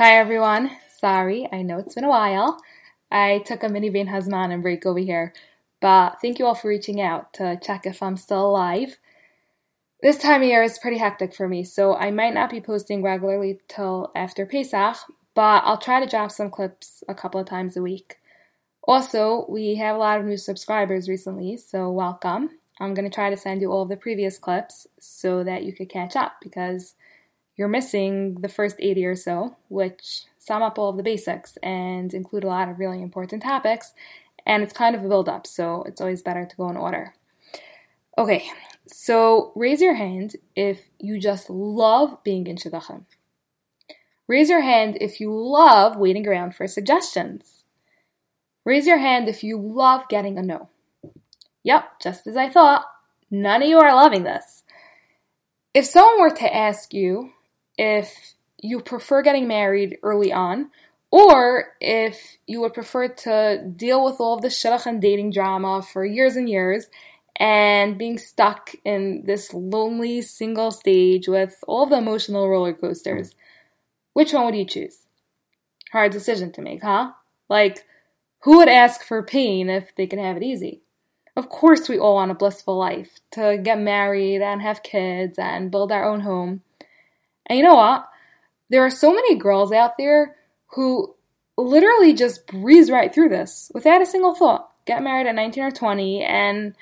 Hi everyone. Sorry, I know it's been a while. I took a mini Bein Hazmanim break over here, but thank you all for reaching out to check if I'm still alive. This time of year is pretty hectic for me, so I might not be posting regularly till after Pesach, but I'll try to drop some clips a couple of times a week. Also, we have a lot of new subscribers recently, so welcome. I'm going to try to send you all of the previous clips so that you could catch up because you're missing the first 80 or so, which sum up all of the basics and include a lot of really important topics, and it's kind of a build up, so it's always better to go in order. Okay, so raise your hand if you just love being in Shidduchim. Raise your hand if you love waiting around for suggestions. Raise your hand if you love getting a no. Yep, just as I thought, none of you are loving this. If someone were to ask you if you prefer getting married early on, or if you would prefer to deal with all of the shidduch and dating drama for years and years and being stuck in this lonely single stage with all the emotional roller coasters, which one would you choose? Hard decision to make, huh? Like, who would ask for pain if they could have it easy? Of course, we all want a blissful life to get married and have kids and build our own home. And you know what? There are so many girls out there who literally just breeze right through this without a single thought. Get married at 19 or 20, and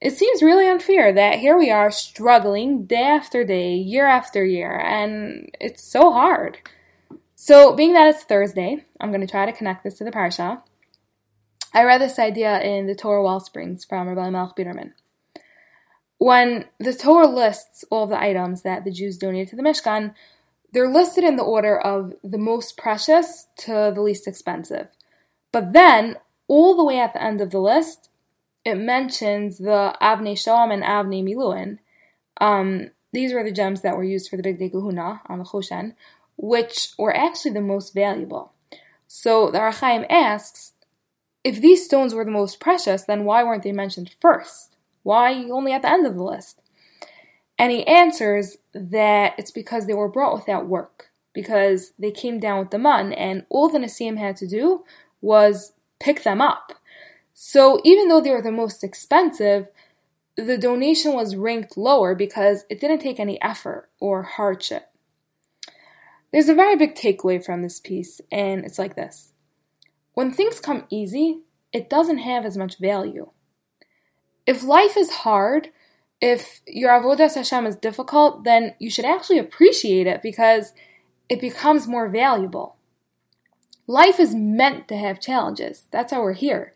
it seems really unfair that here we are struggling day after day, year after year, and it's so hard. So, being that it's Thursday, I'm going to try to connect this to the Parsha. I read this idea in the Torah Wellsprings from Rabbi Meilech Biderman. When the Torah lists all the items that the Jews donated to the Mishkan, they're listed in the order of the most precious to the least expensive. But then, all the way at the end of the list, it mentions the Avnei Shoham and Avnei Miluim. Um, these were the gems that were used for the Bigdei Kehuna on the Choshen, which were actually the most valuable. So the Ohr HaChaim asks, if these stones were the most precious, then why weren't they mentioned first? Why only at the end of the list? And he answers that it's because they were brought without work, because they came down with the mun, and all the Nesiim had to do was pick them up. So even though they were the most expensive, the donation was ranked lower because it didn't take any effort or hardship. There's a very big takeaway from this piece, and it's like this when things come easy, it doesn't have as much value. If life is hard, if your avodas Hashem is difficult, then you should actually appreciate it because it becomes more valuable. Life is meant to have challenges. That's how we're here.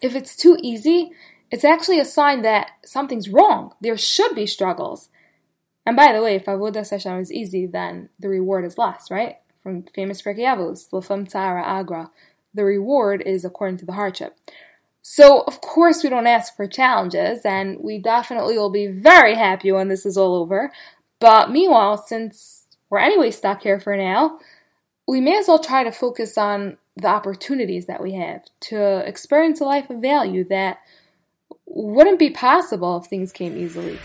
If it's too easy, it's actually a sign that something's wrong. There should be struggles. And by the way, if avodas Hashem is easy, then the reward is less, right? From famous Pirkei Avos, L'fam Tzara Agra, the reward is according to the hardship. So, of course, we don't ask for challenges, and we definitely will be very happy when this is all over. But meanwhile, since we're anyway stuck here for now, we may as well try to focus on the opportunities that we have to experience a life of value that wouldn't be possible if things came easily.